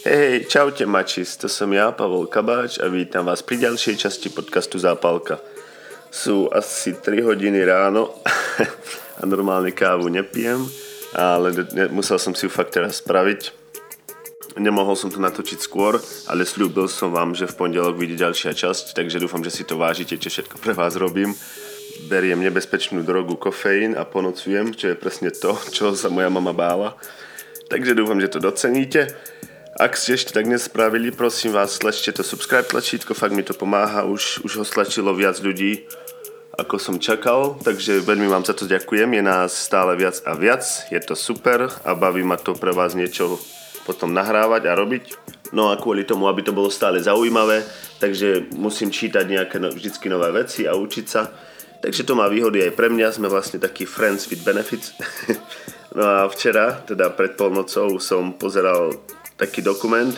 Hej, čaute mačis, to som ja, Pavol Kabáč a vítam vás pri ďalšej časti podcastu Zápalka. Sú asi 3 hodiny ráno a normálne kávu nepijem, ale musel som si ju fakt teraz spraviť. Nemohol som to natočiť skôr, ale slúbil som vám, že v pondelok vyjde ďalšia časť, takže dúfam, že si to vážite, čo všetko pre vás robím. Beriem nebezpečnú drogu kofeín a ponocujem, čo je presne to, čo sa moja mama bála. Takže dúfam, že to doceníte. Ak ste ešte tak nespravili, prosím vás, stlačte to subscribe tlačítko, fakt mi to pomáha, už, už ho stlačilo viac ľudí, ako som čakal, takže veľmi vám za to ďakujem, je nás stále viac a viac, je to super a baví ma to pre vás niečo potom nahrávať a robiť. No a kvôli tomu, aby to bolo stále zaujímavé, takže musím čítať nejaké no, vždycky nové veci a učiť sa. Takže to má výhody aj pre mňa, sme vlastne takí friends with benefits. no a včera, teda pred polnocou, som pozeral taký dokument.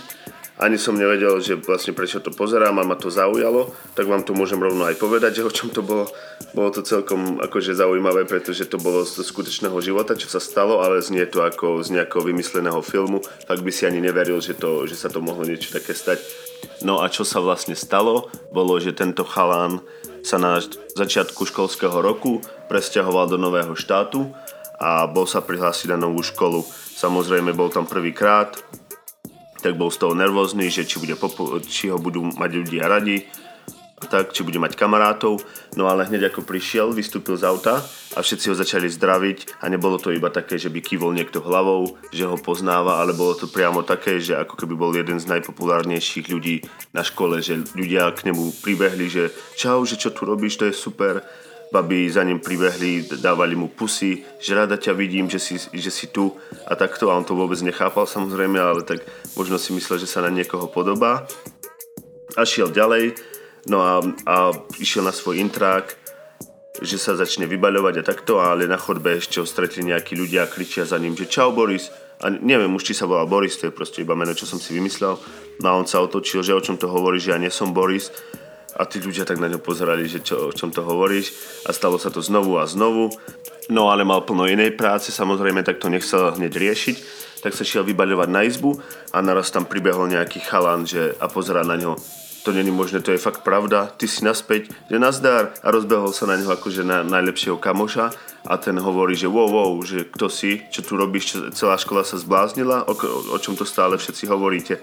Ani som nevedel, že vlastne prečo to pozerám a ma to zaujalo, tak vám to môžem rovno aj povedať, že o čom to bolo. Bolo to celkom akože zaujímavé, pretože to bolo z skutočného života, čo sa stalo, ale znie to ako z nejakého vymysleného filmu. Tak by si ani neveril, že, to, že sa to mohlo niečo také stať. No a čo sa vlastne stalo, bolo, že tento chalán sa na začiatku školského roku presťahoval do nového štátu a bol sa prihlásiť na novú školu. Samozrejme bol tam prvýkrát, tak bol z toho nervózny, že či, bude popo- či ho budú mať ľudia radi, tak, či bude mať kamarátov. No ale hneď ako prišiel, vystúpil z auta a všetci ho začali zdraviť a nebolo to iba také, že by kývol niekto hlavou, že ho poznáva, ale bolo to priamo také, že ako keby bol jeden z najpopulárnejších ľudí na škole, že ľudia k nemu pribehli, že čau, že čo tu robíš, to je super baby za ním pribehli, dávali mu pusy, že rada ťa vidím, že si, že si tu. A takto a on to vôbec nechápal samozrejme, ale tak možno si myslel, že sa na niekoho podobá. A šiel ďalej, no a, a išiel na svoj intrák, že sa začne vybaľovať a takto, ale na chodbe ešte ho stretli nejakí ľudia a kričia za ním, že čau Boris, a neviem už, či sa volal Boris, to je proste iba meno, čo som si vymyslel, no a on sa otočil, že o čom to hovorí, že ja nie som Boris, a tí ľudia tak na ňo pozerali, že čo, o čom to hovoríš? A stalo sa to znovu a znovu. No ale mal plno inej práce, samozrejme, tak to nechcel hneď riešiť, tak sa šiel vybaľovať na izbu a naraz tam pribehol nejaký chalan že, a pozerá na ňo. To není možné, to je fakt pravda, ty si naspäť, že nazdar. A rozbehol sa na neho akože na najlepšieho kamoša. A ten hovorí, že wow, wow, že kto si, čo tu robíš, čo, celá škola sa zbláznila, o, o čom to stále všetci hovoríte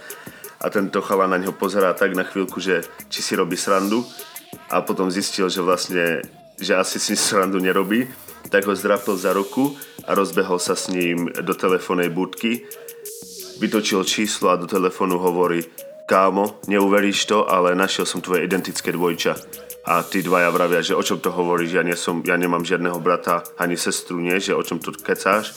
a tento chala na neho pozerá tak na chvíľku, že či si robí srandu a potom zistil, že vlastne, že asi si srandu nerobí, tak ho zdrapil za ruku a rozbehol sa s ním do telefónnej budky, vytočil číslo a do telefónu hovorí kámo, neuveríš to, ale našiel som tvoje identické dvojča. A tí dvaja vravia, že o čom to hovoríš, ja, nie som, ja nemám žiadneho brata ani sestru, nie, že o čom to kecáš.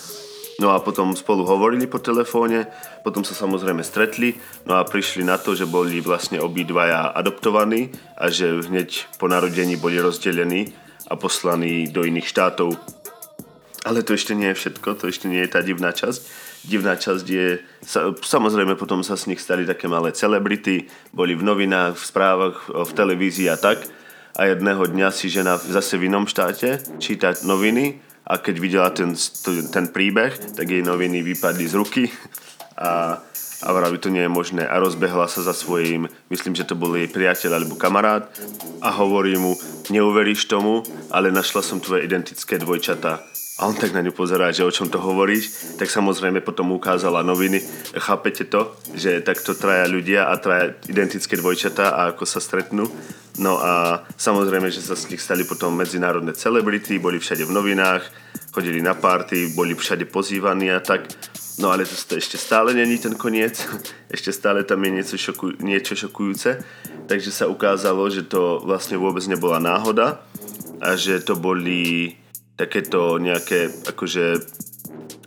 No a potom spolu hovorili po telefóne, potom sa samozrejme stretli, no a prišli na to, že boli vlastne obidvaja adoptovaní a že hneď po narodení boli rozdelení a poslaní do iných štátov. Ale to ešte nie je všetko, to ešte nie je tá divná časť. Divná časť je, samozrejme potom sa z nich stali také malé celebrity, boli v novinách, v správach, v televízii a tak. A jedného dňa si žena zase v inom štáte číta noviny a keď videla ten, ten príbeh, tak jej noviny vypadli z ruky a, a vraví, to nie je možné a rozbehla sa za svojím, myslím, že to bol jej priateľ alebo kamarát a hovorí mu, neuveríš tomu, ale našla som tvoje identické dvojčatá. A on tak na ňu pozerá, že o čom to hovoríš, tak samozrejme potom ukázala noviny. Chápete to, že takto traja ľudia a traja identické dvojčatá a ako sa stretnú. No a samozrejme, že sa z nich stali potom medzinárodné celebrity, boli všade v novinách, chodili na party, boli všade pozývaní a tak. No ale to ešte stále není ten koniec, ešte stále tam je niečo, šoku, niečo šokujúce. Takže sa ukázalo, že to vlastne vôbec nebola náhoda a že to boli takéto nejaké akože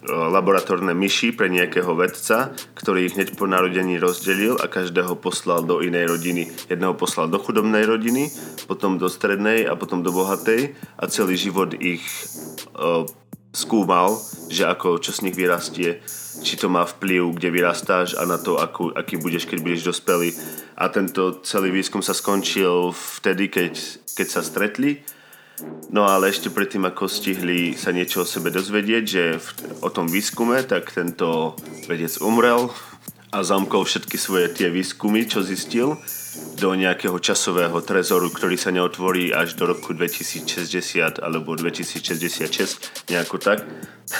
laboratórne myši pre nejakého vedca, ktorý ich hneď po narodení rozdelil a každého poslal do inej rodiny. Jedného poslal do chudobnej rodiny, potom do strednej a potom do bohatej a celý život ich uh, skúmal, že ako, čo z nich vyrastie, či to má vplyv, kde vyrastáš a na to, akú, aký budeš, keď budeš dospelý. A tento celý výskum sa skončil vtedy, keď, keď sa stretli No ale ešte predtým, ako stihli sa niečo o sebe dozvedieť, že v, o tom výskume, tak tento vedec umrel a zamkol všetky svoje tie výskumy, čo zistil, do nejakého časového trezoru, ktorý sa neotvorí až do roku 2060 alebo 2066, nejako tak.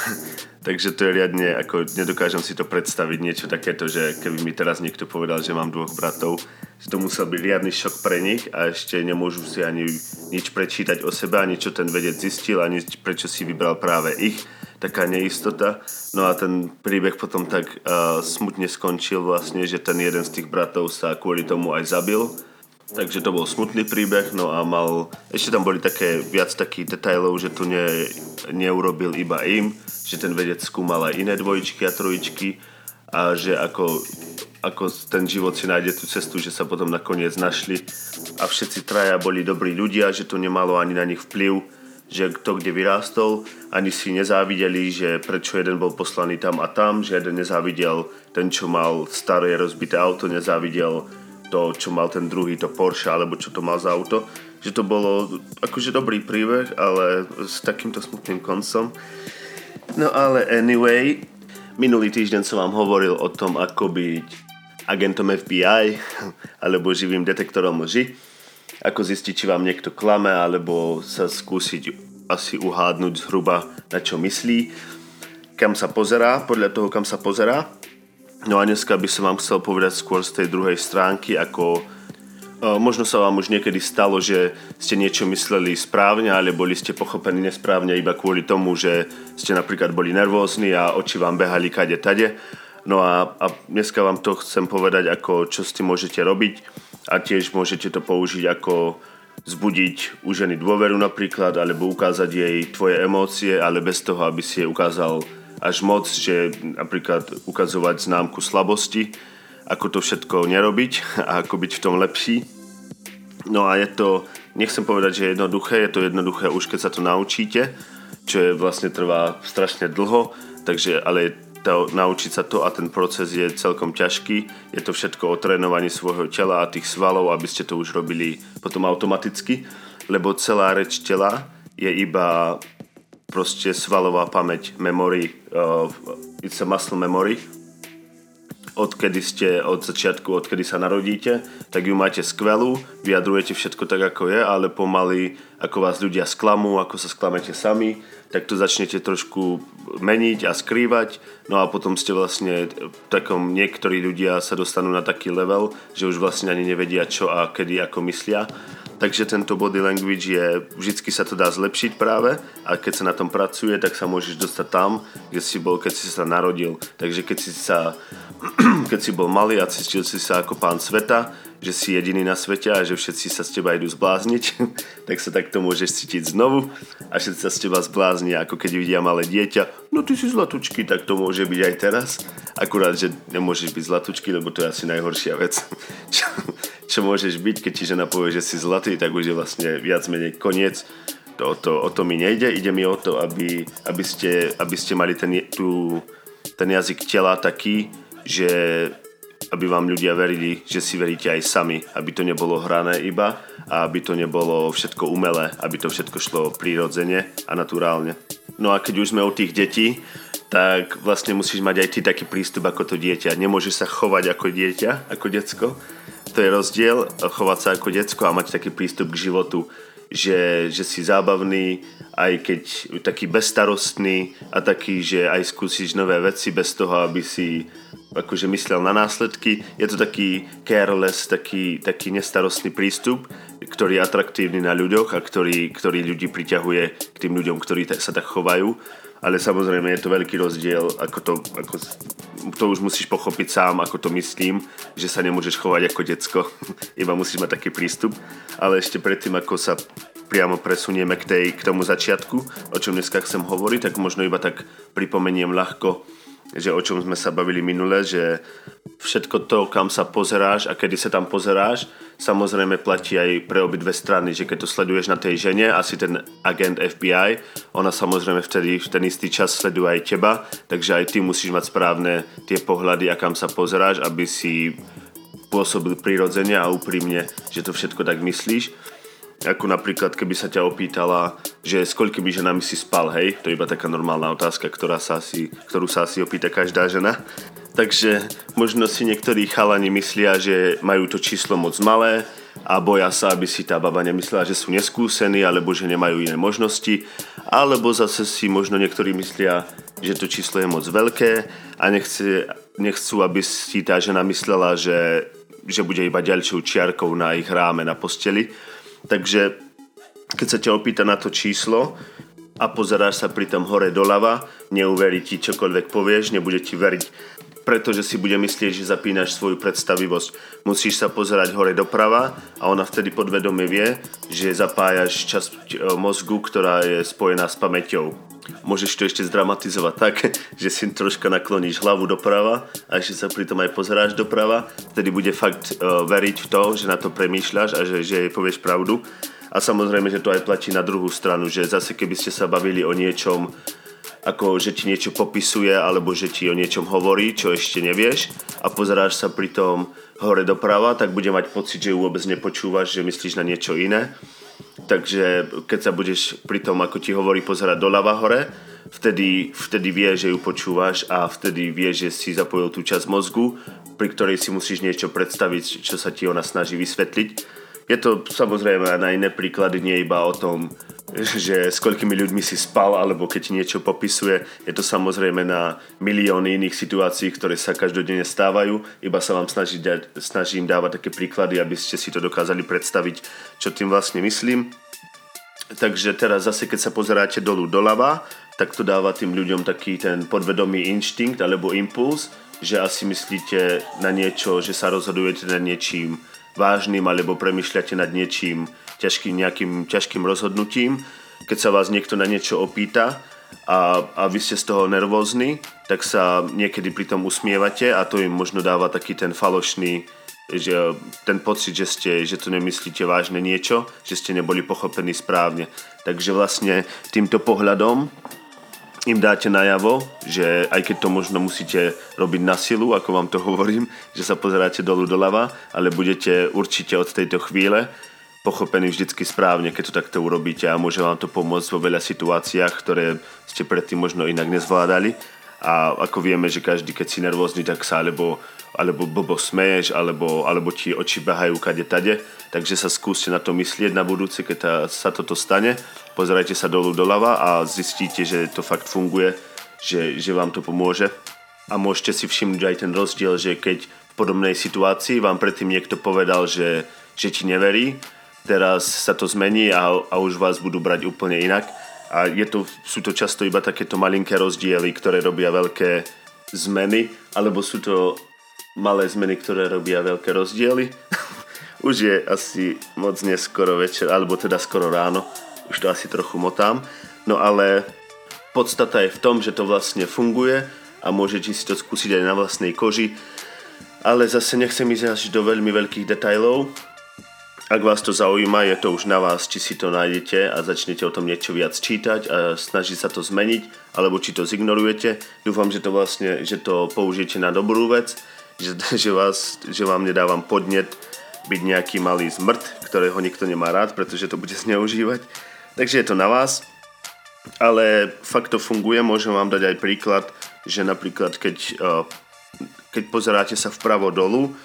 Takže to je riadne, ako nedokážem si to predstaviť, niečo takéto, že keby mi teraz niekto povedal, že mám dvoch bratov, že to musel byť riadny šok pre nich a ešte nemôžu si ani nič prečítať o sebe, ani čo ten vedec zistil, ani prečo si vybral práve ich. Taká neistota. No a ten príbeh potom tak uh, smutne skončil vlastne, že ten jeden z tých bratov sa kvôli tomu aj zabil. Takže to bol smutný príbeh, no a mal, ešte tam boli také viac takých detailov, že to ne, neurobil iba im, že ten vedec skúmal aj iné dvojičky a trojičky a že ako, ako ten život si nájde tú cestu, že sa potom nakoniec našli a všetci traja boli dobrí ľudia, že to nemalo ani na nich vplyv, že kto kde vyrástol, ani si nezávideli, že prečo jeden bol poslaný tam a tam, že jeden nezávidel ten, čo mal staré rozbité auto, nezávidel to, čo mal ten druhý, to Porsche, alebo čo to mal za auto. Že to bolo akože dobrý príbeh, ale s takýmto smutným koncom. No ale anyway, minulý týždeň som vám hovoril o tom, ako byť agentom FBI alebo živým detektorom lži. Ako zistiť, či vám niekto klame, alebo sa skúsiť asi uhádnuť zhruba, na čo myslí. Kam sa pozerá, podľa toho, kam sa pozerá. No a dneska by som vám chcel povedať skôr z tej druhej stránky, ako Možno sa vám už niekedy stalo, že ste niečo mysleli správne, ale boli ste pochopení nesprávne iba kvôli tomu, že ste napríklad boli nervózni a oči vám behali kade tade. No a, a dneska vám to chcem povedať, ako čo s tým môžete robiť a tiež môžete to použiť ako zbudiť u ženy dôveru napríklad, alebo ukázať jej tvoje emócie, ale bez toho, aby si jej ukázal až moc, že napríklad ukazovať známku slabosti, ako to všetko nerobiť a ako byť v tom lepší. No a je to, nechcem povedať, že je jednoduché, je to jednoduché už keď sa to naučíte, čo je vlastne trvá strašne dlho, takže ale to, naučiť sa to a ten proces je celkom ťažký. Je to všetko o trénovaní svojho tela a tých svalov, aby ste to už robili potom automaticky, lebo celá reč tela je iba proste svalová pamäť, memory, uh, it's a muscle memory, odkedy ste od začiatku, odkedy sa narodíte, tak ju máte skvelú, vyjadrujete všetko tak, ako je, ale pomaly, ako vás ľudia sklamú, ako sa sklamete sami, tak to začnete trošku meniť a skrývať, no a potom ste vlastne takom, niektorí ľudia sa dostanú na taký level, že už vlastne ani nevedia čo a kedy ako myslia. Takže tento body language je, vždycky sa to dá zlepšiť práve a keď sa na tom pracuje, tak sa môžeš dostať tam, kde si bol, keď si sa narodil. Takže keď si sa keď si bol malý a cítil si sa ako pán sveta, že si jediný na svete a že všetci sa z teba idú zblázniť, tak sa takto môžeš cítiť znovu a všetci sa z teba zbláznia, ako keď vidia malé dieťa. No ty si zlatučky, tak to môže byť aj teraz. Akurát, že nemôžeš byť zlatučky, lebo to je asi najhoršia vec, čo, čo môžeš byť, keď ti žena povie, že si zlatý, tak už je vlastne viac menej koniec. To, to, o to mi nejde, ide mi o to, aby, aby, ste, aby ste mali ten, tú, ten jazyk tela taký, že aby vám ľudia verili, že si veríte aj sami, aby to nebolo hrané iba a aby to nebolo všetko umelé, aby to všetko šlo prirodzene a naturálne. No a keď už sme u tých detí, tak vlastne musíš mať aj ty taký prístup ako to dieťa. Nemôžeš sa chovať ako dieťa, ako decko. To je rozdiel, chovať sa ako decko a mať taký prístup k životu že, že si zábavný, aj keď taký bezstarostný a taký, že aj skúsiš nové veci bez toho, aby si akože myslel na následky. Je to taký careless, taký, taký nestarostný prístup, ktorý je atraktívny na ľuďoch a ktorý, ktorý ľudí priťahuje k tým ľuďom, ktorí sa tak chovajú. Ale samozrejme je to veľký rozdiel, ako to, ako, to už musíš pochopiť sám, ako to myslím, že sa nemôžeš chovať ako decko, iba musíš mať taký prístup. Ale ešte predtým, ako sa priamo presunieme k, tej, k tomu začiatku, o čom dneska chcem hovoriť, tak možno iba tak pripomeniem ľahko, že o čom sme sa bavili minule, že všetko to, kam sa pozeráš a kedy sa tam pozeráš, samozrejme platí aj pre obidve strany, že keď to sleduješ na tej žene, asi ten agent FBI, ona samozrejme vtedy v ten istý čas sleduje aj teba, takže aj ty musíš mať správne tie pohľady a kam sa pozeráš, aby si pôsobil prirodzene a úprimne, že to všetko tak myslíš ako napríklad, keby sa ťa opýtala, že s koľkými ženami si spal, hej? To je iba taká normálna otázka, ktorá sa asi, ktorú sa asi opýta každá žena. Takže možno si niektorí chalani myslia, že majú to číslo moc malé a boja sa, aby si tá baba nemyslela, že sú neskúsení alebo že nemajú iné možnosti. Alebo zase si možno niektorí myslia, že to číslo je moc veľké a nechce, nechcú, aby si tá žena myslela, že, že bude iba ďalšou čiarkou na ich ráme na posteli. Takže keď sa ťa opýta na to číslo, a pozeráš sa pritom hore doľava, neuverí ti čokoľvek povieš, nebude ti veriť pretože si bude myslieť, že zapínaš svoju predstavivosť. Musíš sa pozerať hore doprava a ona vtedy podvedome vie, že zapájaš časť e, mozgu, ktorá je spojená s pamäťou. Môžeš to ešte zdramatizovať tak, že si troška nakloníš hlavu doprava a ešte sa pritom aj pozeráš doprava. Vtedy bude fakt uh, veriť v to, že na to premýšľaš a že, že jej povieš pravdu. A samozrejme, že to aj platí na druhú stranu, že zase keby ste sa bavili o niečom, ako že ti niečo popisuje alebo že ti o niečom hovorí, čo ešte nevieš a pozeráš sa pri tom hore doprava, tak bude mať pocit, že ju vôbec nepočúvaš, že myslíš na niečo iné. Takže keď sa budeš pri tom, ako ti hovorí, pozerať doľava hore, vtedy, vtedy vie, že ju počúvaš a vtedy vie, že si zapojil tú časť mozgu, pri ktorej si musíš niečo predstaviť, čo sa ti ona snaží vysvetliť. Je to samozrejme na iné príklady, nie iba o tom, že s koľkými ľuďmi si spal, alebo keď niečo popisuje. Je to samozrejme na milióny iných situácií, ktoré sa každodenne stávajú. Iba sa vám snaží, snažím dávať také príklady, aby ste si to dokázali predstaviť, čo tým vlastne myslím. Takže teraz zase, keď sa pozeráte dolu doľava, tak to dáva tým ľuďom taký ten podvedomý inštinkt alebo impuls, že asi myslíte na niečo, že sa rozhodujete nad niečím vážnym alebo premyšľate nad niečím ťažkým, nejakým ťažkým rozhodnutím. Keď sa vás niekto na niečo opýta a, a vy ste z toho nervózni, tak sa niekedy pri tom usmievate a to im možno dáva taký ten falošný že ten pocit, že, ste, že to nemyslíte vážne niečo, že ste neboli pochopení správne. Takže vlastne týmto pohľadom im dáte najavo, že aj keď to možno musíte robiť na silu, ako vám to hovorím, že sa pozeráte dolu doľava, ale budete určite od tejto chvíle pochopený vždycky správne, keď to takto urobíte a môže vám to pomôcť vo veľa situáciách, ktoré ste predtým možno inak nezvládali. A ako vieme, že každý, keď si nervózny, tak sa alebo, alebo blbo smeješ, alebo, alebo ti oči behajú kade tade. Takže sa skúste na to myslieť na budúce, keď ta, sa toto stane. Pozerajte sa dolu doľava a zistíte, že to fakt funguje, že, že vám to pomôže. A môžete si všimnúť aj ten rozdiel, že keď v podobnej situácii vám predtým niekto povedal, že, že ti neverí, teraz sa to zmení a, a už vás budú brať úplne inak. A je to, sú to často iba takéto malinké rozdiely, ktoré robia veľké zmeny, alebo sú to malé zmeny, ktoré robia veľké rozdiely. už je asi moc neskoro večer, alebo teda skoro ráno, už to asi trochu motám. No ale podstata je v tom, že to vlastne funguje a môžete si to skúsiť aj na vlastnej koži. Ale zase nechcem ísť až do veľmi veľkých detajlov, ak vás to zaujíma, je to už na vás, či si to nájdete a začnete o tom niečo viac čítať a snažiť sa to zmeniť, alebo či to zignorujete. Dúfam, že to vlastne, že to použijete na dobrú vec, že, že, vás, že vám nedávam podnet byť nejaký malý zmrt, ktorého nikto nemá rád, pretože to bude zneužívať. Takže je to na vás. Ale fakt to funguje, môžem vám dať aj príklad, že napríklad keď, eh, keď pozeráte sa vpravo dolu,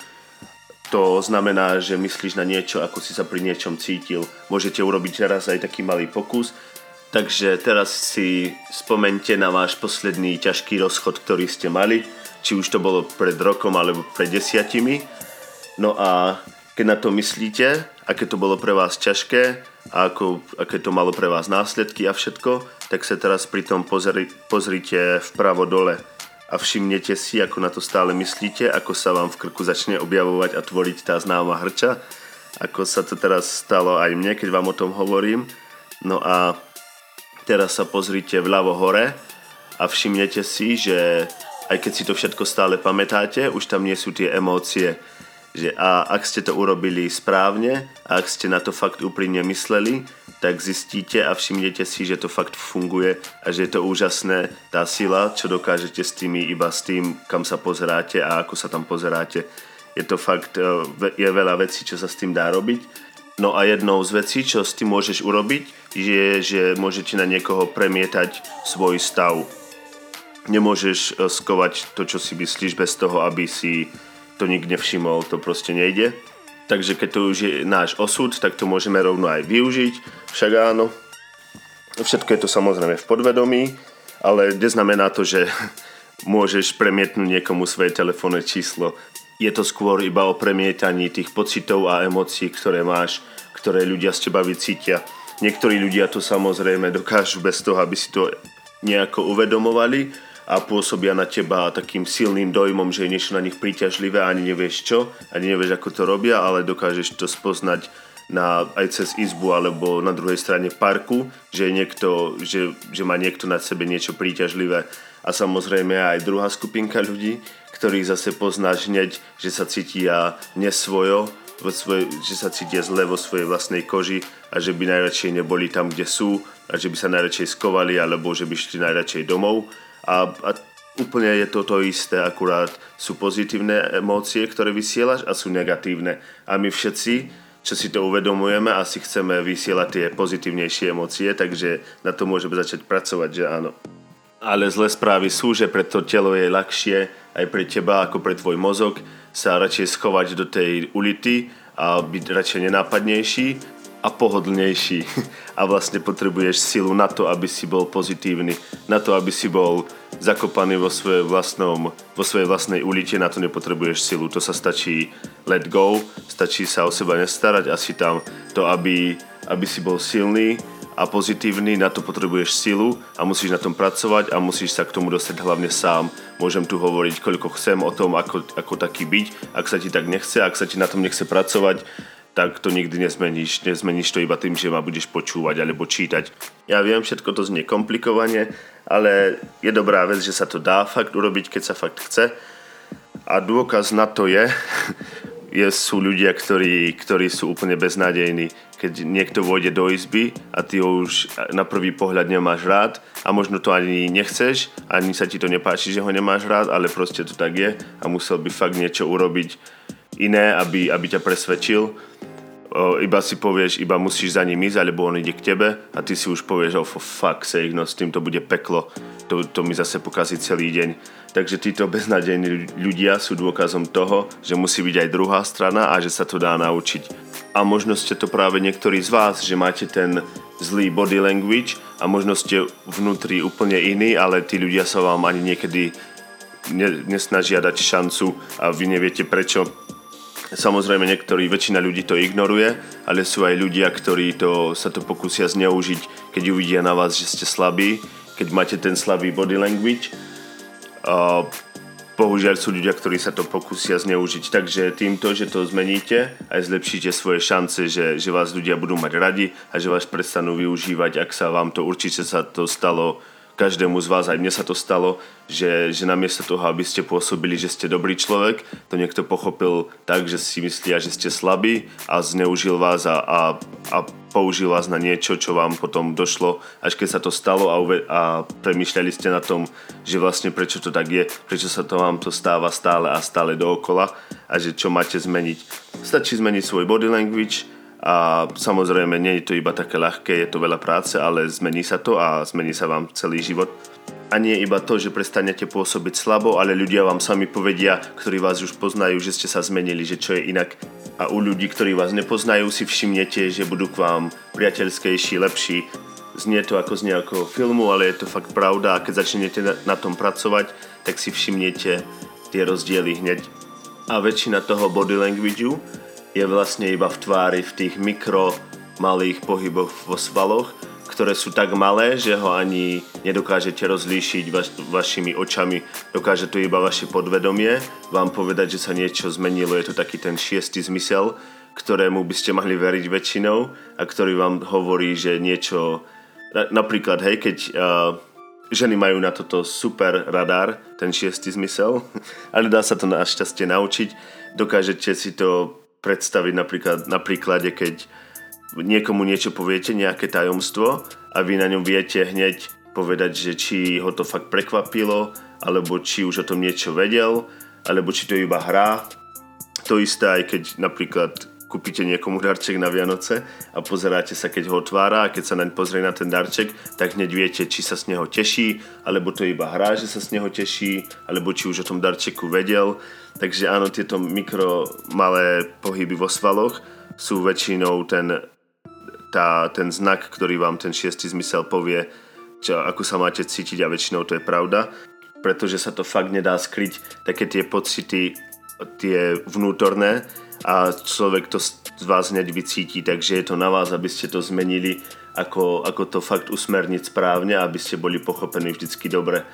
to znamená, že myslíš na niečo, ako si sa pri niečom cítil. Môžete urobiť teraz aj taký malý pokus. Takže teraz si spomente na váš posledný ťažký rozchod, ktorý ste mali. Či už to bolo pred rokom alebo pred desiatimi. No a keď na to myslíte, aké to bolo pre vás ťažké a ako, aké to malo pre vás následky a všetko, tak sa teraz pri tom pozri, pozrite vpravo dole a všimnete si, ako na to stále myslíte, ako sa vám v krku začne objavovať a tvoriť tá známa hrča, ako sa to teraz stalo aj mne, keď vám o tom hovorím. No a teraz sa pozrite vľavo hore a všimnete si, že aj keď si to všetko stále pamätáte, už tam nie sú tie emócie, že a ak ste to urobili správne a ak ste na to fakt úprimne mysleli, tak zistíte a všimnete si, že to fakt funguje a že je to úžasné tá sila, čo dokážete s tými iba s tým, kam sa pozeráte a ako sa tam pozeráte. Je to fakt, e, je veľa vecí, čo sa s tým dá robiť. No a jednou z vecí, čo s tým môžeš urobiť, je, že môžete na niekoho premietať svoj stav. nemôžeš e, skovať to, čo si myslíš bez toho, aby si to nik nevšimol, to proste nejde. Takže keď to už je náš osud, tak to môžeme rovno aj využiť, však áno. Všetko je to samozrejme v podvedomí, ale neznamená to, že môžeš premietnúť niekomu svoje telefónne číslo. Je to skôr iba o premietaní tých pocitov a emócií, ktoré máš, ktoré ľudia z teba vycítia. Niektorí ľudia to samozrejme dokážu bez toho, aby si to nejako uvedomovali a pôsobia na teba takým silným dojmom, že je niečo na nich príťažlivé a ani nevieš čo, ani nevieš ako to robia, ale dokážeš to spoznať na, aj cez izbu alebo na druhej strane parku, že, niekto, že, že má niekto na sebe niečo príťažlivé. A samozrejme aj druhá skupinka ľudí, ktorých zase poznáš hneď, že sa cítia nesvojo, vo svoj, že sa cítia zle vo svojej vlastnej koži a že by najradšej neboli tam, kde sú a že by sa najradšej skovali alebo že by šli najradšej domov a, a úplne je to isté, akurát sú pozitívne emócie, ktoré vysielaš a sú negatívne a my všetci čo si to uvedomujeme a si chceme vysielať tie pozitívnejšie emócie, takže na to môžeme začať pracovať, že áno. Ale zlé správy sú, že pre to telo je ľahšie aj pre teba ako pre tvoj mozog sa radšej schovať do tej ulity a byť radšej nenápadnejší a pohodlnejší. A vlastne potrebuješ silu na to, aby si bol pozitívny, na to, aby si bol zakopaný vo svojej, vlastnom, vo svojej vlastnej ulite, na to nepotrebuješ silu. To sa stačí let go, stačí sa o seba nestarať a si tam to, aby, aby si bol silný, a pozitívny, na to potrebuješ silu a musíš na tom pracovať a musíš sa k tomu dostať hlavne sám. Môžem tu hovoriť, koľko chcem o tom, ako, ako taký byť. Ak sa ti tak nechce, ak sa ti na tom nechce pracovať, tak to nikdy nezmeníš. Nezmeníš to iba tým, že ma budeš počúvať alebo čítať. Ja viem, všetko to znie komplikovane, ale je dobrá vec, že sa to dá fakt urobiť, keď sa fakt chce. A dôkaz na to je, je sú ľudia, ktorí, ktorí sú úplne beznádejní keď niekto vôjde do izby a ty ho už na prvý pohľad nemáš rád a možno to ani nechceš, ani sa ti to nepáči, že ho nemáš rád, ale proste to tak je a musel by fakt niečo urobiť iné, aby, aby ťa presvedčil. O, iba si povieš, iba musíš za ním ísť, alebo on ide k tebe a ty si už povieš, oh for fuck sake, no s tým to bude peklo, to, to mi zase pokazí celý deň. Takže títo beznadejní ľudia sú dôkazom toho, že musí byť aj druhá strana a že sa to dá naučiť a možno ste to práve niektorí z vás, že máte ten zlý body language a možno ste vnútri úplne iný, ale tí ľudia sa vám ani niekedy nesnažia dať šancu a vy neviete prečo. Samozrejme niektorí, väčšina ľudí to ignoruje, ale sú aj ľudia, ktorí to, sa to pokúsia zneužiť, keď uvidia na vás, že ste slabí, keď máte ten slabý body language. Uh, bohužiaľ sú ľudia, ktorí sa to pokúsia zneužiť. Takže týmto, že to zmeníte, aj zlepšíte svoje šance, že, že vás ľudia budú mať radi a že vás prestanú využívať, ak sa vám to určite sa to stalo každému z vás, aj mne sa to stalo, že, že namiesto toho, aby ste pôsobili, že ste dobrý človek, to niekto pochopil tak, že si myslia, že ste slabí a zneužil vás a, a, a použil vás na niečo, čo vám potom došlo, až keď sa to stalo a, uve- a premyšľali ste na tom, že vlastne prečo to tak je, prečo sa to vám to stáva stále a stále dookola a že čo máte zmeniť. Stačí zmeniť svoj body language, a samozrejme, nie je to iba také ľahké, je to veľa práce, ale zmení sa to a zmení sa vám celý život. A nie iba to, že prestanete pôsobiť slabo, ale ľudia vám sami povedia, ktorí vás už poznajú, že ste sa zmenili, že čo je inak. A u ľudí, ktorí vás nepoznajú, si všimnete, že budú k vám priateľskejší, lepší. Znie to ako z nejakého filmu, ale je to fakt pravda a keď začnete na, tom pracovať, tak si všimnete tie rozdiely hneď. A väčšina toho body languageu je vlastne iba v tvári, v tých mikro malých pohyboch vo svaloch, ktoré sú tak malé, že ho ani nedokážete rozlíšiť vaš, vašimi očami. Dokáže to iba vaše podvedomie vám povedať, že sa niečo zmenilo. Je to taký ten šiestý zmysel, ktorému by ste mali veriť väčšinou a ktorý vám hovorí, že niečo... Napríklad, hej, keď uh, ženy majú na toto super radar, ten šiestý zmysel, ale dá sa to našťastie naučiť. Dokážete si to predstaviť napríklad na príklade, keď niekomu niečo poviete, nejaké tajomstvo a vy na ňom viete hneď povedať, že či ho to fakt prekvapilo, alebo či už o tom niečo vedel, alebo či to iba hrá. To isté aj keď napríklad kúpite niekomu darček na Vianoce a pozeráte sa, keď ho otvára a keď sa naň pozrie na ten darček, tak hneď viete, či sa z neho teší, alebo to iba hrá, že sa z neho teší, alebo či už o tom darčeku vedel. Takže áno, tieto mikro malé pohyby vo svaloch sú väčšinou ten, tá, ten znak, ktorý vám ten šiestý zmysel povie, čo, ako sa máte cítiť a väčšinou to je pravda, pretože sa to fakt nedá skryť, také tie pocity, tie vnútorné, a človek to z vás hneď vycíti, takže je to na vás, aby ste to zmenili, ako, ako to fakt usmerniť správne, aby ste boli pochopení vždycky dobre.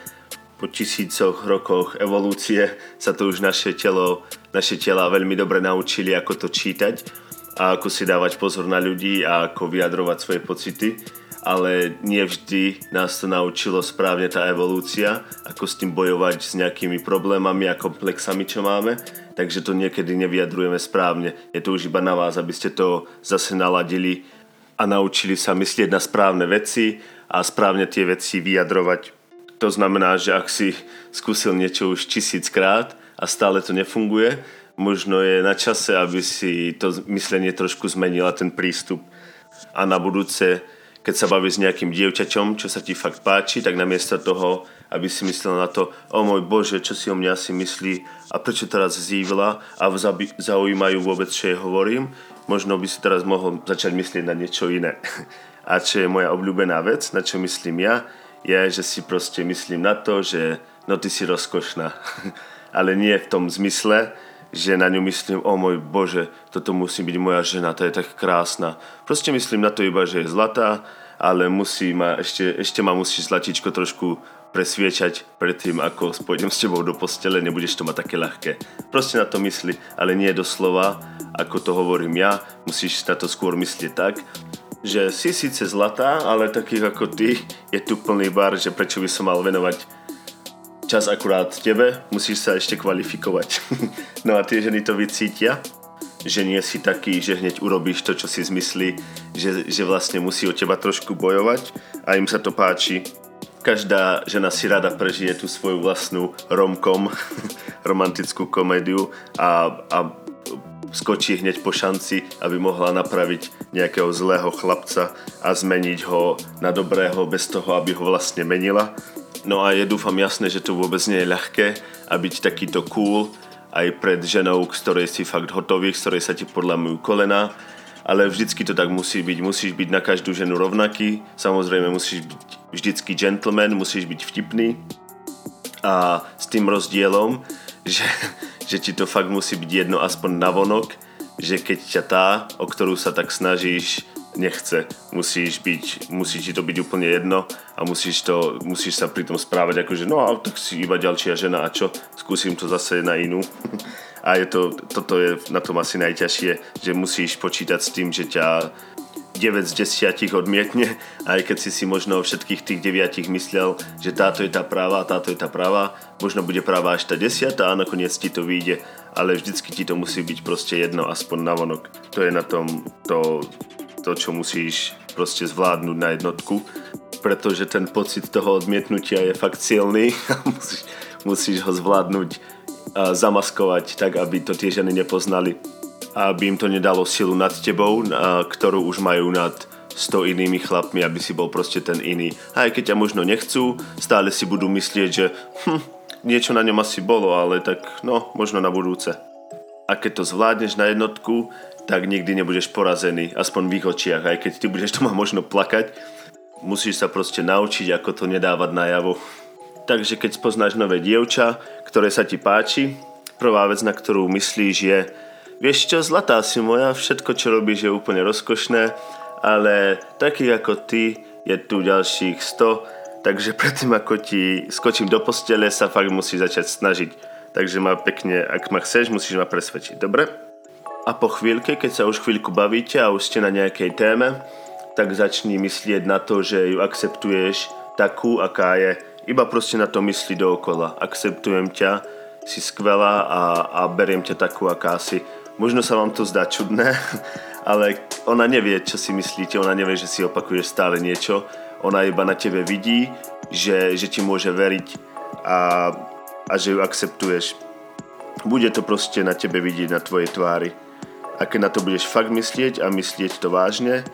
Po tisícoch rokoch evolúcie sa to už naše telo, naše tela veľmi dobre naučili, ako to čítať a ako si dávať pozor na ľudí a ako vyjadrovať svoje pocity ale nie vždy nás to naučilo správne tá evolúcia, ako s tým bojovať s nejakými problémami a komplexami, čo máme takže to niekedy nevyjadrujeme správne. Je to už iba na vás, aby ste to zase naladili a naučili sa myslieť na správne veci a správne tie veci vyjadrovať. To znamená, že ak si skúsil niečo už tisíckrát a stále to nefunguje, možno je na čase, aby si to myslenie trošku zmenila, ten prístup. A na budúce, keď sa bavíš s nejakým dievčaťom, čo sa ti fakt páči, tak namiesto toho, aby si myslel na to, o môj Bože, čo si o mňa si myslí a prečo teraz zívla a zaujímajú vôbec, čo jej hovorím, možno by si teraz mohol začať myslieť na niečo iné. A čo je moja obľúbená vec, na čo myslím ja, je, že si proste myslím na to, že no ty si rozkošná. Ale nie v tom zmysle, že na ňu myslím, o môj Bože, toto musí byť moja žena, to je tak krásna. Proste myslím na to iba, že je zlatá, ale musí ma, ešte, ešte ma musí zlatičko trošku presviečať predtým, ako pôjdem s tebou do postele, nebudeš to mať také ľahké. Proste na to mysli, ale nie doslova, ako to hovorím ja, musíš na to skôr myslieť tak, že si síce zlatá, ale takých ako ty je tu plný bar, že prečo by som mal venovať čas akurát tebe, musíš sa ešte kvalifikovať. no a tie ženy to vycítia, že nie si taký, že hneď urobíš to, čo si zmyslí, že, že vlastne musí o teba trošku bojovať a im sa to páči každá žena si rada prežije tú svoju vlastnú romkom, romantickú komédiu a, a skočí hneď po šanci, aby mohla napraviť nejakého zlého chlapca a zmeniť ho na dobrého bez toho, aby ho vlastne menila. No a je dúfam jasné, že to vôbec nie je ľahké a byť takýto cool aj pred ženou, z ktorej si fakt hotový, z ktorej sa ti podľamujú kolena ale vždycky to tak musí byť. Musíš byť na každú ženu rovnaký, samozrejme musíš byť vždycky gentleman, musíš byť vtipný a s tým rozdielom, že, že ti to fakt musí byť jedno aspoň navonok, že keď ťa tá, o ktorú sa tak snažíš, nechce. Musíš, byť, musí ti to byť úplne jedno a musíš, to, musíš sa pri tom správať ako, že no a tak si iba ďalšia žena a čo, skúsim to zase na inú. a je to, toto je na tom asi najťažšie, že musíš počítať s tým, že ťa 9 z 10 odmietne, aj keď si si možno o všetkých tých 9 myslel, že táto je tá práva, táto je tá práva, možno bude práva až tá desiatá a nakoniec ti to vyjde, ale vždycky ti to musí byť proste jedno, aspoň navonok. To je na tom to, to čo musíš proste zvládnuť na jednotku, pretože ten pocit toho odmietnutia je fakt silný a musíš, musíš ho zvládnuť zamaskovať tak, aby to tie ženy nepoznali. Aby im to nedalo silu nad tebou, ktorú už majú nad 100 inými chlapmi, aby si bol proste ten iný. A aj keď ťa možno nechcú, stále si budú myslieť, že hm, niečo na ňom asi bolo, ale tak no, možno na budúce. A keď to zvládneš na jednotku, tak nikdy nebudeš porazený, aspoň v ich očiach. Aj keď ty budeš doma možno plakať, musíš sa proste naučiť, ako to nedávať najavo. Takže keď spoznáš nové dievča, ktoré sa ti páči, prvá vec, na ktorú myslíš je Vieš čo, zlatá si moja, všetko čo robíš je úplne rozkošné, ale taký ako ty je tu ďalších 100, takže predtým ako ti skočím do postele sa fakt musíš začať snažiť. Takže ma pekne, ak ma chceš, musíš ma presvedčiť, dobre? A po chvíľke, keď sa už chvíľku bavíte a už ste na nejakej téme, tak začni myslieť na to, že ju akceptuješ takú, aká je iba proste na to mysli dookola. Akceptujem ťa, si skvelá a, a beriem ťa takú, aká si. Možno sa vám to zdá čudné, ale ona nevie, čo si myslíte, ona nevie, že si opakuješ stále niečo. Ona iba na tebe vidí, že, že ti môže veriť a, a že ju akceptuješ. Bude to proste na tebe vidieť, na tvojej tvári. a keď na to budeš fakt myslieť a myslieť to vážne,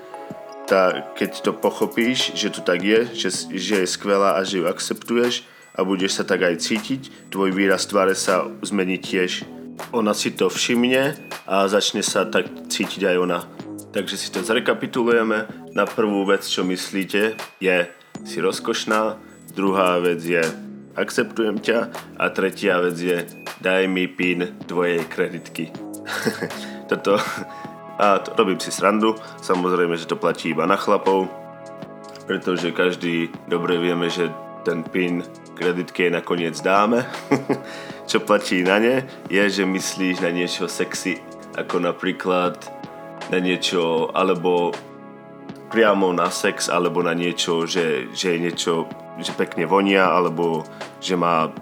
tak keď to pochopíš, že to tak je, že, že je skvelá a že ju akceptuješ a budeš sa tak aj cítiť, tvoj výraz tváre sa zmení tiež. Ona si to všimne a začne sa tak cítiť aj ona. Takže si to zrekapitulujeme. Na prvú vec, čo myslíte, je si rozkošná, druhá vec je akceptujem ťa a tretia vec je daj mi PIN tvojej kreditky. Toto a to, robím si srandu, samozrejme, že to platí iba na chlapov, pretože každý dobre vieme, že ten PIN kreditky nakoniec dáme. Čo platí na ne, je, že myslíš na niečo sexy, ako napríklad na niečo, alebo priamo na sex, alebo na niečo, že, že je niečo, že pekne vonia, alebo že má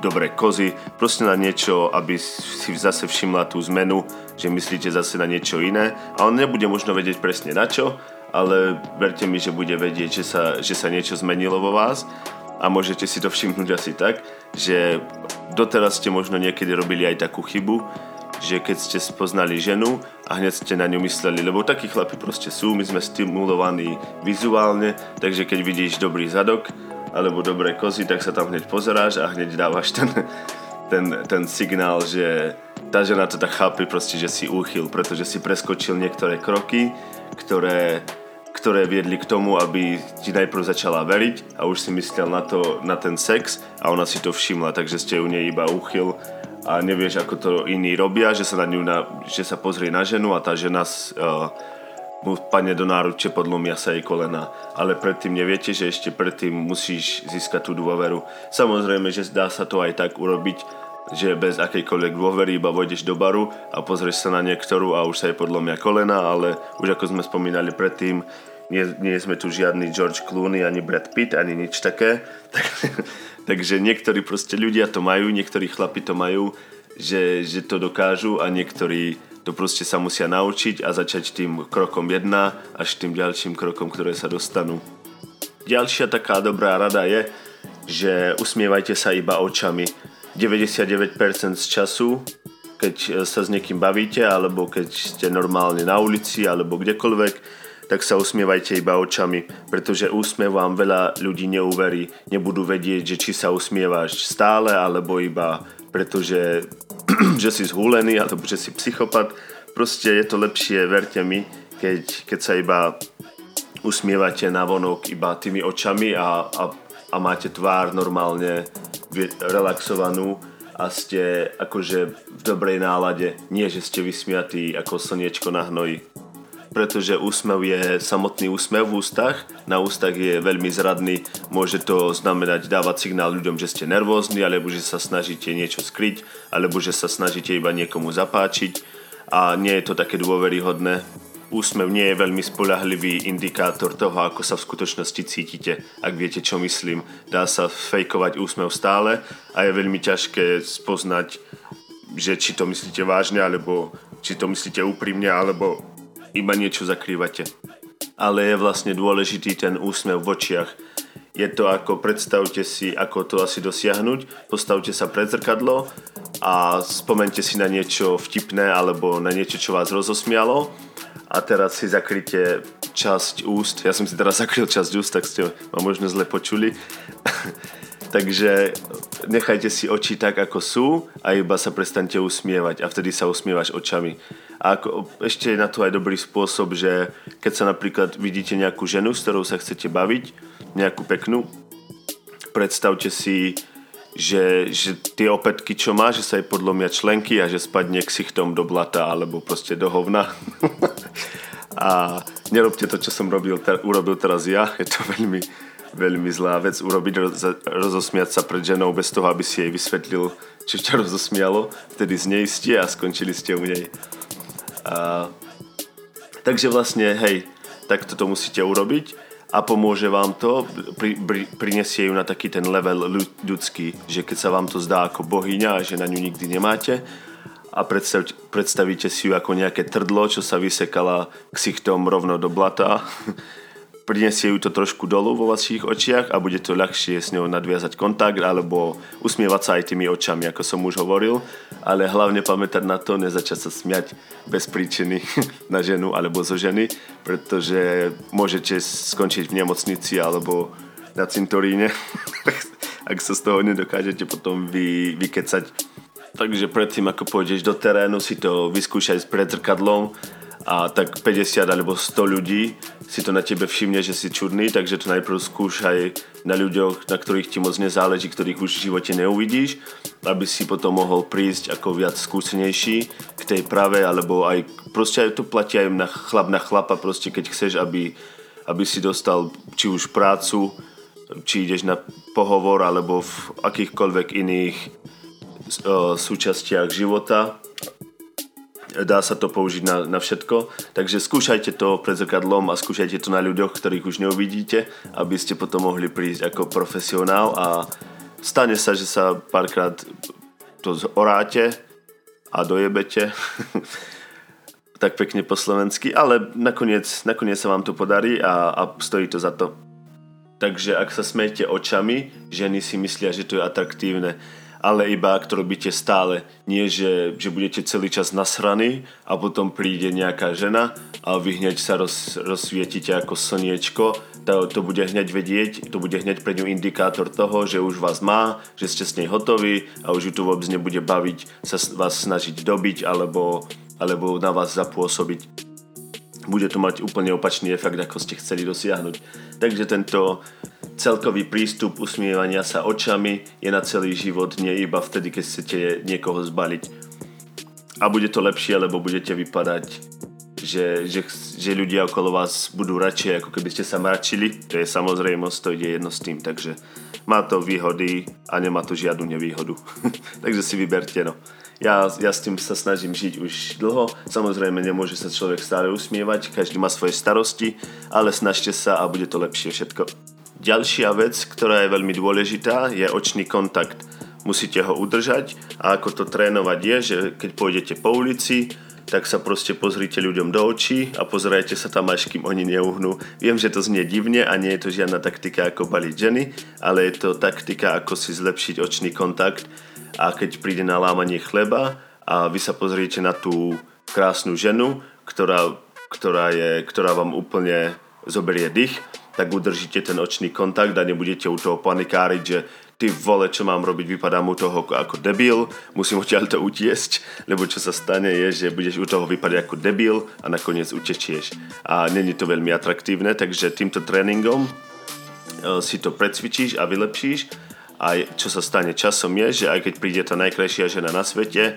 dobré kozy, proste na niečo, aby si zase všimla tú zmenu, že myslíte zase na niečo iné. A on nebude možno vedieť presne na čo, ale verte mi, že bude vedieť, že sa, že sa niečo zmenilo vo vás. A môžete si to všimnúť asi tak, že doteraz ste možno niekedy robili aj takú chybu, že keď ste spoznali ženu a hneď ste na ňu mysleli, lebo takí chlapi proste sú, my sme stimulovaní vizuálne, takže keď vidíš dobrý zadok, alebo dobré kozy, tak sa tam hneď pozeráš a hneď dávaš ten, ten, ten signál, že tá žena to tak chápe proste, že si úchyl, pretože si preskočil niektoré kroky, ktoré, ktoré viedli k tomu, aby ti najprv začala veriť a už si myslel na, to, na ten sex a ona si to všimla, takže ste u nej iba úchyl a nevieš, ako to iní robia, že sa, na ňu na, že sa pozrie na ženu a tá žena uh, mu padne do náruče, podlomia sa jej kolena. Ale predtým neviete, že ešte predtým musíš získať tú dôveru. Samozrejme, že dá sa to aj tak urobiť, že bez akejkoľvek dôvery iba vojdeš do baru a pozrieš sa na niektorú a už sa jej podlomia kolena, ale už ako sme spomínali predtým, nie, nie sme tu žiadny George Clooney, ani Brad Pitt, ani nič také. Takže niektorí proste ľudia to majú, niektorí chlapi to majú, že, že to dokážu a niektorí to proste sa musia naučiť a začať tým krokom jedna až tým ďalším krokom, ktoré sa dostanú. Ďalšia taká dobrá rada je, že usmievajte sa iba očami. 99% z času, keď sa s niekým bavíte, alebo keď ste normálne na ulici, alebo kdekoľvek, tak sa usmievajte iba očami, pretože úsmev vám veľa ľudí neuverí. Nebudú vedieť, že či sa usmievaš stále, alebo iba pretože že si zhúlený alebo že si psychopat. Proste je to lepšie, verte mi, keď, keď sa iba usmievate na vonok iba tými očami a, a, a máte tvár normálne relaxovanú a ste akože v dobrej nálade. Nie, že ste vysmiatí ako slniečko na hnoji pretože úsmev je samotný úsmev v ústach. Na ústach je veľmi zradný, môže to znamenať dávať signál ľuďom, že ste nervózni, alebo že sa snažíte niečo skryť, alebo že sa snažíte iba niekomu zapáčiť a nie je to také dôveryhodné. Úsmev nie je veľmi spolahlivý indikátor toho, ako sa v skutočnosti cítite, ak viete, čo myslím. Dá sa fejkovať úsmev stále a je veľmi ťažké spoznať, že či to myslíte vážne, alebo či to myslíte úprimne, alebo iba niečo zakrývate. Ale je vlastne dôležitý ten úsmev v očiach. Je to ako, predstavte si, ako to asi dosiahnuť, postavte sa pred zrkadlo a spomente si na niečo vtipné alebo na niečo, čo vás rozosmialo a teraz si zakryte časť úst. Ja som si teraz zakryl časť úst, tak ste ma možno zle počuli. Takže nechajte si oči tak, ako sú a iba sa prestante usmievať a vtedy sa usmievaš očami. A ako, ešte je na to aj dobrý spôsob, že keď sa napríklad vidíte nejakú ženu, s ktorou sa chcete baviť, nejakú peknú, predstavte si, že, že tie opätky, čo má, že sa jej podlomia členky a že spadne ksichtom do blata alebo proste do hovna. a nerobte to, čo som robil, ter, urobil teraz ja. Je to veľmi, veľmi zlá vec urobiť, roz, rozosmiať sa pred ženou bez toho, aby si jej vysvetlil, čo ťa rozosmialo. Vtedy zneistie a skončili ste u nej. A, takže vlastne, hej, tak toto musíte urobiť a pomôže vám to, pri, pri, prinesie ju na taký ten level ľudský, že keď sa vám to zdá ako bohyňa a že na ňu nikdy nemáte a predstav, predstavíte si ju ako nejaké trdlo, čo sa vysekala ksichtom rovno do blata, prinesie ju to trošku dolu vo vašich očiach a bude to ľahšie s ňou nadviazať kontakt alebo usmievať sa aj tými očami, ako som už hovoril, ale hlavne pamätať na to, nezačať sa smiať bez príčiny na ženu alebo zo ženy, pretože môžete skončiť v nemocnici alebo na cintoríne, ak sa z toho nedokážete potom vy, vykecať. Takže predtým, ako pôjdeš do terénu, si to vyskúšaj s predzrkadlom a tak 50 alebo 100 ľudí si to na tebe všimne, že si čudný, takže to najprv skúšaj na ľuďoch, na ktorých ti moc nezáleží, ktorých už v živote neuvidíš, aby si potom mohol prísť ako viac skúsenejší k tej prave, alebo aj proste aj to platí aj na chlap na chlapa, proste keď chceš, aby, aby si dostal či už prácu, či ideš na pohovor, alebo v akýchkoľvek iných uh, súčastiach života, dá sa to použiť na, na všetko. Takže skúšajte to pred zrkadlom a skúšajte to na ľuďoch, ktorých už neuvidíte, aby ste potom mohli prísť ako profesionál a stane sa, že sa párkrát to oráte a dojebete. tak pekne po slovensky, ale nakoniec, nakoniec sa vám to podarí a, a stojí to za to. Takže ak sa smejete očami, ženy si myslia, že to je atraktívne ale iba ak to robíte stále. Nie, že, že budete celý čas nasraní a potom príde nejaká žena a vy hneď sa roz, rozsvietite ako slniečko. To, to bude hneď vedieť, to bude hneď pre ňu indikátor toho, že už vás má, že ste s nej hotoví a už ju tu vôbec nebude baviť sa vás snažiť dobiť alebo, alebo na vás zapôsobiť bude to mať úplne opačný efekt, ako ste chceli dosiahnuť. Takže tento celkový prístup usmievania sa očami je na celý život, nie iba vtedy, keď chcete niekoho zbaliť. A bude to lepšie, lebo budete vypadať, že, že, že ľudia okolo vás budú radšej, ako keby ste sa mračili. To je samozrejmosť, to ide jedno s tým, takže má to výhody a nemá to žiadnu nevýhodu. takže si vyberte, no ja, ja s tým sa snažím žiť už dlho. Samozrejme, nemôže sa človek stále usmievať, každý má svoje starosti, ale snažte sa a bude to lepšie všetko. Ďalšia vec, ktorá je veľmi dôležitá, je očný kontakt. Musíte ho udržať a ako to trénovať je, že keď pôjdete po ulici, tak sa proste pozrite ľuďom do očí a pozerajte sa tam až kým oni neuhnú. Viem, že to znie divne a nie je to žiadna taktika ako baliť ženy, ale je to taktika ako si zlepšiť očný kontakt a keď príde na lámanie chleba a vy sa pozriete na tú krásnu ženu, ktorá, ktorá, je, ktorá vám úplne zoberie dých, tak udržíte ten očný kontakt a nebudete u toho panikáriť, že ty vole, čo mám robiť, vypadám u toho ako debil, musím odtiaľ to utiesť, lebo čo sa stane je, že budeš u toho vypadať ako debil a nakoniec utečieš. A není to veľmi atraktívne, takže týmto tréningom e, si to precvičíš a vylepšíš a čo sa stane časom je, že aj keď príde tá najkrajšia žena na svete,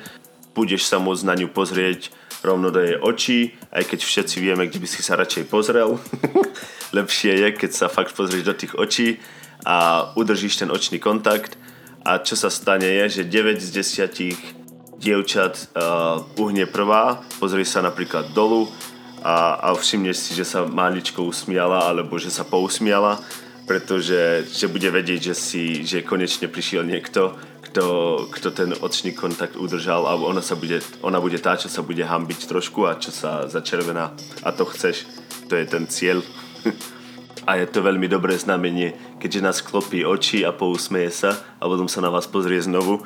budeš sa môcť na ňu pozrieť rovno do jej očí, aj keď všetci vieme, kde by si sa radšej pozrel. Lepšie je, keď sa fakt pozrieš do tých očí a udržíš ten očný kontakt a čo sa stane je, že 9 z 10 dievčat uh, uhne prvá, pozrie sa napríklad dolu a, a všimneš si, že sa máličko usmiala alebo že sa pousmiala pretože že bude vedieť, že, si, že konečne prišiel niekto, kto, kto ten očný kontakt udržal a ona, sa bude, ona bude tá, čo sa bude hambiť trošku a čo sa začervená a to chceš, to je ten cieľ. a je to veľmi dobré znamenie, keďže nás klopí oči a pousmeje sa a potom sa na vás pozrie znovu.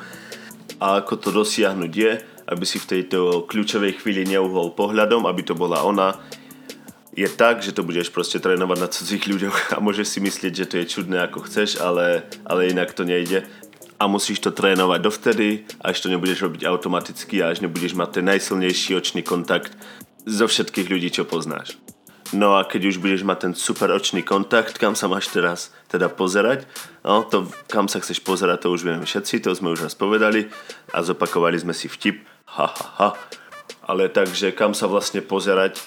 A ako to dosiahnuť je, aby si v tejto kľúčovej chvíli neuhol pohľadom, aby to bola ona, je tak, že to budeš proste trénovať na cudzích ľuďoch a môžeš si myslieť, že to je čudné ako chceš, ale, ale inak to nejde. A musíš to trénovať dovtedy, až to nebudeš robiť automaticky a až nebudeš mať ten najsilnejší očný kontakt zo všetkých ľudí, čo poznáš. No a keď už budeš mať ten super očný kontakt, kam sa máš teraz teda pozerať, no to kam sa chceš pozerať, to už vieme všetci, to sme už raz povedali a zopakovali sme si vtip, ha ha ha. Ale takže kam sa vlastne pozerať,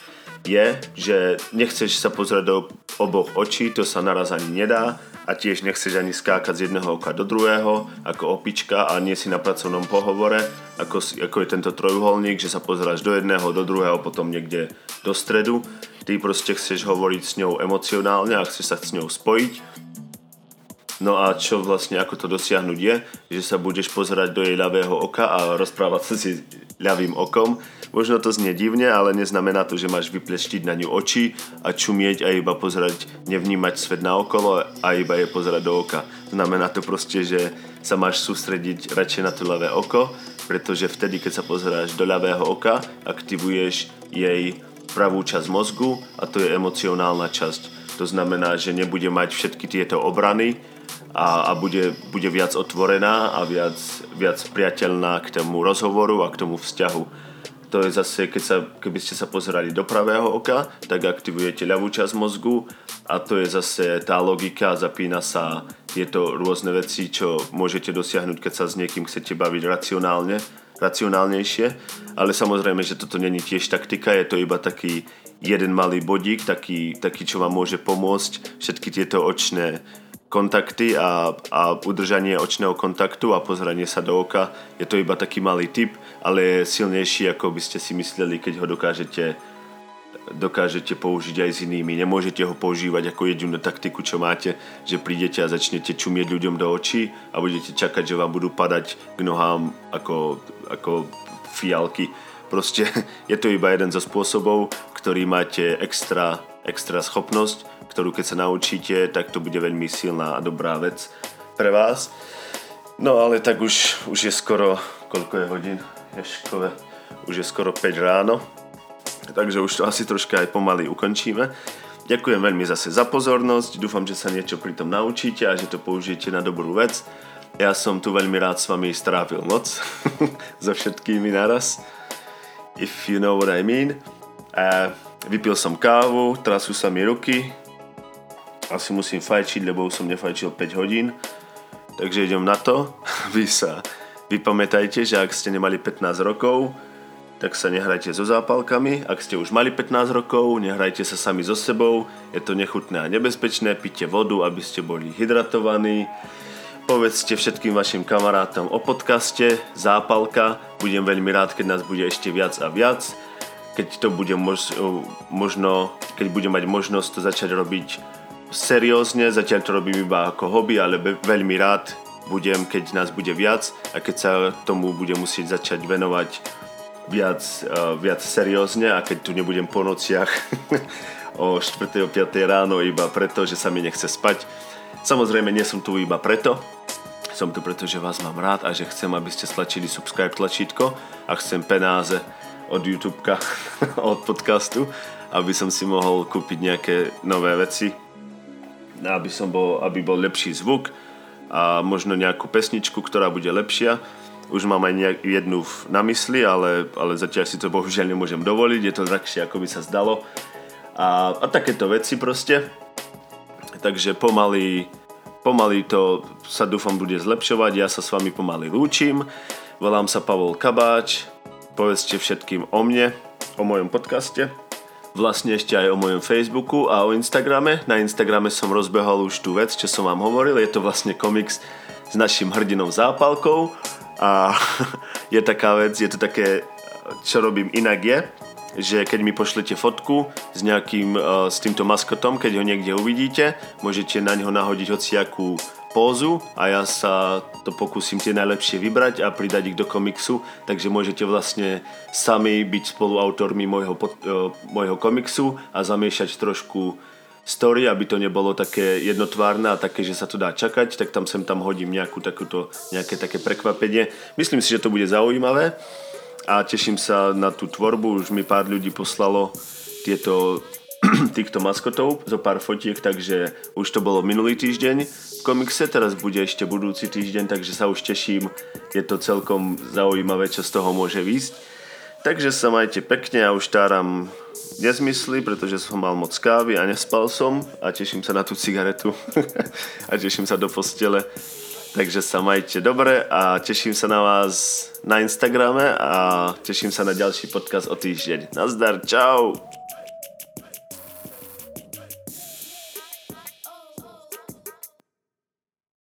je, že nechceš sa pozrieť do oboch očí, to sa naraz ani nedá a tiež nechceš ani skákať z jedného oka do druhého ako opička a nie si na pracovnom pohovore ako, ako je tento trojuholník, že sa pozeráš do jedného, do druhého, potom niekde do stredu. Ty proste chceš hovoriť s ňou emocionálne a chceš sa s ňou spojiť. No a čo vlastne, ako to dosiahnuť je, že sa budeš pozerať do jej ľavého oka a rozprávať sa si ľavým okom. Možno to znie divne, ale neznamená to, že máš vypleštiť na ňu oči a čumieť a iba pozerať, nevnímať svet na okolo a iba je pozerať do oka. Znamená to proste, že sa máš sústrediť radšej na to ľavé oko, pretože vtedy, keď sa pozeráš do ľavého oka, aktivuješ jej pravú časť mozgu a to je emocionálna časť. To znamená, že nebude mať všetky tieto obrany, a, a bude, bude viac otvorená a viac, viac priateľná k tomu rozhovoru a k tomu vzťahu. To je zase, keď sa, keby ste sa pozerali do pravého oka, tak aktivujete ľavú časť mozgu a to je zase tá logika, zapína sa tieto rôzne veci, čo môžete dosiahnuť, keď sa s niekým chcete baviť racionálne, racionálnejšie. Ale samozrejme, že toto není tiež taktika, je to iba taký jeden malý bodík, taký, taký čo vám môže pomôcť všetky tieto očné kontakty a, a udržanie očného kontaktu a pozeranie sa do oka. Je to iba taký malý tip, ale je silnejší, ako by ste si mysleli, keď ho dokážete, dokážete použiť aj s inými. Nemôžete ho používať ako jedinú taktiku, čo máte, že prídete a začnete čumieť ľuďom do očí a budete čakať, že vám budú padať k nohám ako, ako fialky. Proste je to iba jeden zo spôsobov, ktorý máte extra, extra schopnosť ktorú keď sa naučíte, tak to bude veľmi silná a dobrá vec pre vás. No ale tak už, už je skoro, koľko je hodín? Ješkové, už je skoro 5 ráno, takže už to asi troška aj pomaly ukončíme. Ďakujem veľmi zase za pozornosť, dúfam, že sa niečo pri tom naučíte a že to použijete na dobrú vec. Ja som tu veľmi rád s vami strávil noc, so všetkými naraz, if you know what I mean. Uh, vypil som kávu, trasú sa mi ruky, asi musím fajčiť, lebo už som nefajčil 5 hodín. Takže idem na to. Vy sa vypamätajte, že ak ste nemali 15 rokov, tak sa nehrajte so zápalkami. Ak ste už mali 15 rokov, nehrajte sa sami so sebou. Je to nechutné a nebezpečné. Pite vodu, aby ste boli hydratovaní. Povedzte všetkým vašim kamarátom o podcaste Zápalka. Budem veľmi rád, keď nás bude ešte viac a viac. Keď to bude mož- možno, keď budem mať možnosť to začať robiť seriózne, zatiaľ to robím iba ako hobby, ale be- veľmi rád budem, keď nás bude viac a keď sa tomu budem musieť začať venovať viac, uh, viac seriózne a keď tu nebudem po nociach o 4. o 5. ráno iba preto, že sa mi nechce spať. Samozrejme nie som tu iba preto, som tu preto, že vás mám rád a že chcem, aby ste stlačili subscribe tlačítko a chcem penáze od YouTubeka, od podcastu, aby som si mohol kúpiť nejaké nové veci, aby, som bol, aby bol lepší zvuk a možno nejakú pesničku, ktorá bude lepšia. Už mám aj nejak, jednu na mysli, ale, ale zatiaľ si to bohužiaľ nemôžem dovoliť, je to drahšie ako by sa zdalo. A, a takéto veci proste. Takže pomaly, pomaly to sa dúfam bude zlepšovať, ja sa s vami pomaly lúčim. Volám sa Pavol Kabáč, povedzte všetkým o mne, o mojom podcaste vlastne ešte aj o mojom Facebooku a o Instagrame. Na Instagrame som rozbehol už tú vec, čo som vám hovoril. Je to vlastne komiks s našim hrdinom zápalkou a je taká vec, je to také, čo robím inak je, že keď mi pošlete fotku s nejakým, s týmto maskotom, keď ho niekde uvidíte, môžete na ňo nahodiť hociakú pózu a ja sa to pokúsim tie najlepšie vybrať a pridať ich do komiksu, takže môžete vlastne sami byť spoluautormi môjho, uh, môjho komiksu a zamiešať trošku story, aby to nebolo také jednotvárne a také, že sa to dá čakať, tak tam sem tam hodím nejakú takúto, nejaké také prekvapenie. Myslím si, že to bude zaujímavé a teším sa na tú tvorbu, už mi pár ľudí poslalo tieto týchto maskotov, zo pár fotiek, takže už to bolo minulý týždeň v komikse, teraz bude ešte budúci týždeň, takže sa už teším, je to celkom zaujímavé, čo z toho môže výsť. Takže sa majte pekne, ja už táram nezmysly, pretože som mal moc kávy a nespal som a teším sa na tú cigaretu a teším sa do postele. Takže sa majte dobre a teším sa na vás na Instagrame a teším sa na ďalší podcast o týždeň. Nazdar, čau!